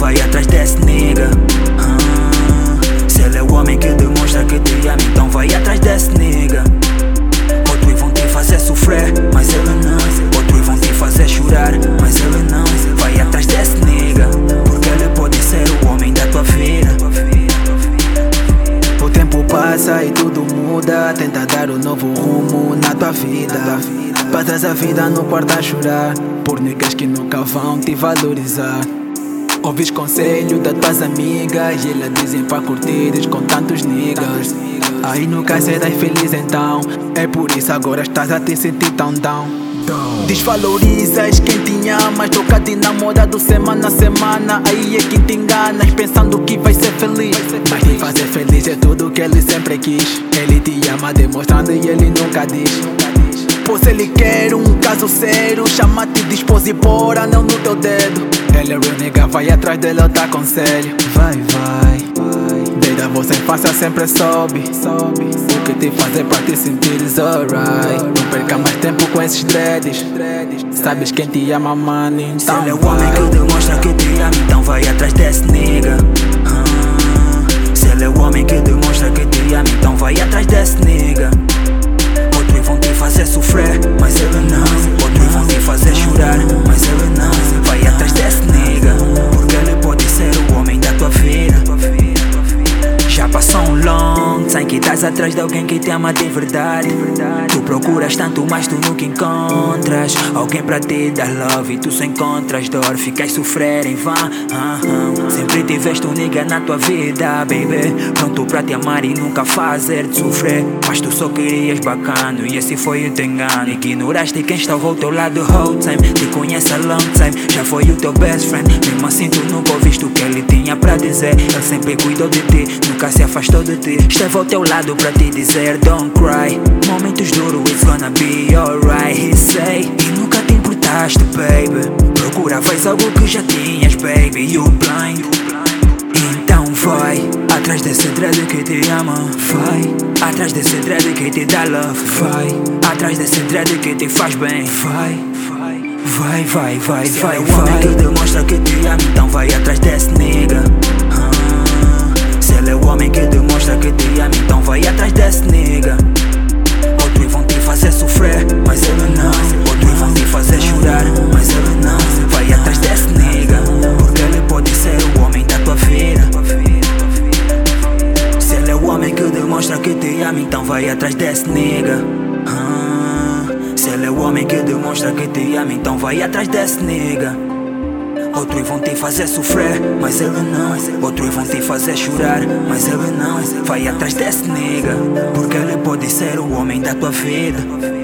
vai atrás desse nigga. Ah, se ele é o homem que demonstra que te ama, então vai atrás desse nigga. Outros vão te fazer sofrer, mas ele não. Outros vão te fazer chorar, mas ele não. Vai atrás desse nigga, porque ele pode ser o homem da tua vida. O tempo passa e tudo muda. Tenta dar um novo rumo na tua vida. Passas a vida no quarto a chorar. Por niggas que nunca vão te valorizar. Ouvis conselho das tuas amigas E elas dizem pra curtires com tantos niggas. Aí nunca serás feliz então É por isso agora estás a te sentir tão down. Desvalorizas quem te ama Troca de namorado semana a semana Aí é que te enganas Pensando que vai ser feliz. Mas te fazer feliz é tudo que ele sempre quis. Ele te ama demonstrando e ele nunca diz Pois ele quer um caso sério Chama-te de esposa e pôr anel no teu dedo. Ele é real nigga, vai atrás dele, eu te aconselho Vai, vai Desde a vossa infância sempre soube O que te fazer pra te sentires alright. Não perca mais tempo com esses dreads. Sabes quem te ama, mano, então Se ele é o homem que demonstra que te ama Então vai atrás desse nigga estás atrás de alguém que te ama de verdade. Tu procuras tanto, mas tu nunca encontras alguém pra te dar love e tu só encontras dor. Ficas sofrer em vão. Uh -huh. Sempre tiveste um nigga na tua vida, baby. Pronto pra te amar e nunca fazer te sofrer. Mas tu só querias bacano e esse foi o teu engano. Ignoraste quem estava ao teu lado whole time. Te conhece a long time, já foi o teu best friend. Mesmo assim, tu nunca ouviste o que ele tinha pra dizer. Ele sempre cuidou de ti, nunca se afastou de ti. Esteve ao teu lado pra te dizer don't cry. Momentos duros, it's gonna be alright. He say, e nunca te importaste, baby. Procuravas algo que já tinhas, baby. You blind. Então vai atrás desse dread que te ama. Vai atrás desse dread que te dá love. Vai atrás desse dread que te faz bem. Vai. Vai, vai, vai, Se vai, é o homem que demonstra que te ama, então vai atrás desse nigga. É o homem que demonstra que te ama, então vai atrás desse nigga. Outros vão te fazer sofrer, mas ele não. Outros vão te fazer chorar, mas ele não. Vai atrás desse nigga, porque ele pode ser o homem da tua vida. Se ele é o homem que demonstra que te ama, então vai atrás desse nigga. Ah, se ele é o homem que demonstra que te ama, então vai atrás desse nigga. Outros vão te fazer sofrer, mas ele não. Outros vão te fazer chorar, mas ele não. Vai atrás desse nigga, porque ele pode ser o homem da tua vida.